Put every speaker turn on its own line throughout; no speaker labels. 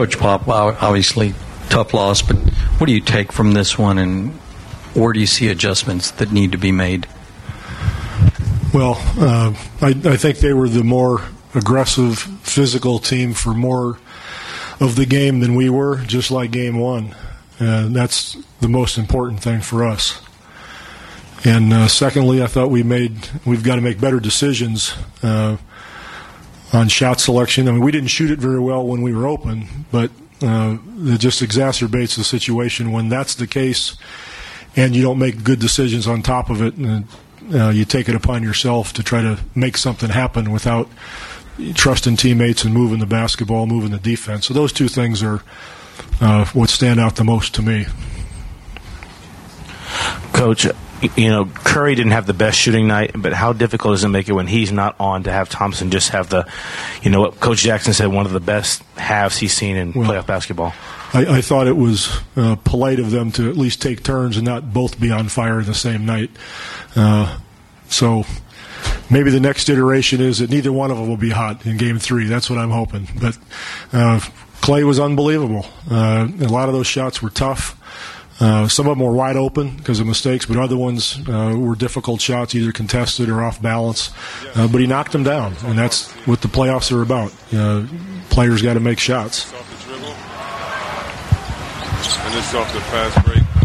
Coach Pop, obviously tough loss, but what do you take from this one, and where do you see adjustments that need to be made?
Well, uh, I, I think they were the more aggressive, physical team for more of the game than we were, just like game one. And that's the most important thing for us. And uh, secondly, I thought we made we've got to make better decisions uh, on shot selection. I mean, we didn't shoot it very well when we were open, but uh, it just exacerbates the situation when that's the case, and you don't make good decisions on top of it, and uh, you take it upon yourself to try to make something happen without trusting teammates and moving the basketball, moving the defense. So those two things are uh, what stand out the most to me.
Coach, you know, Curry didn't have the best shooting night, but how difficult does it make it when he's not on to have Thompson just have the, you know, what Coach Jackson said, one of the best halves he's seen in well, playoff basketball?
I, I thought it was uh, polite of them to at least take turns and not both be on fire the same night. Uh, so maybe the next iteration is that neither one of them will be hot in game three. That's what I'm hoping. But uh, Klay was unbelievable. Uh, a lot of those shots were tough. Uh, some of them were wide open because of mistakes, but other ones uh, were difficult shots, either contested or off balance. Uh, but he knocked them down, and that's what the playoffs are about. Uh, players got to make shots.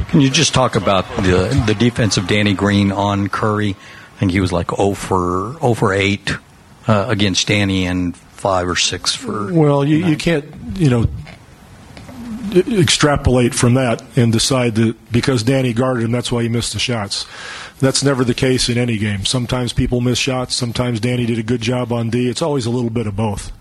Can you just talk about the the defense of Danny Green on Curry? I think he was like 0 for 0 for 8 uh, against Danny and five or six for.
Well, you, you can't you know extrapolate from that and decide that because Danny guarded him, that's why he missed the shots. That's never the case in any game. Sometimes people miss shots. Sometimes Danny did a good job on D. It's always a little bit of both.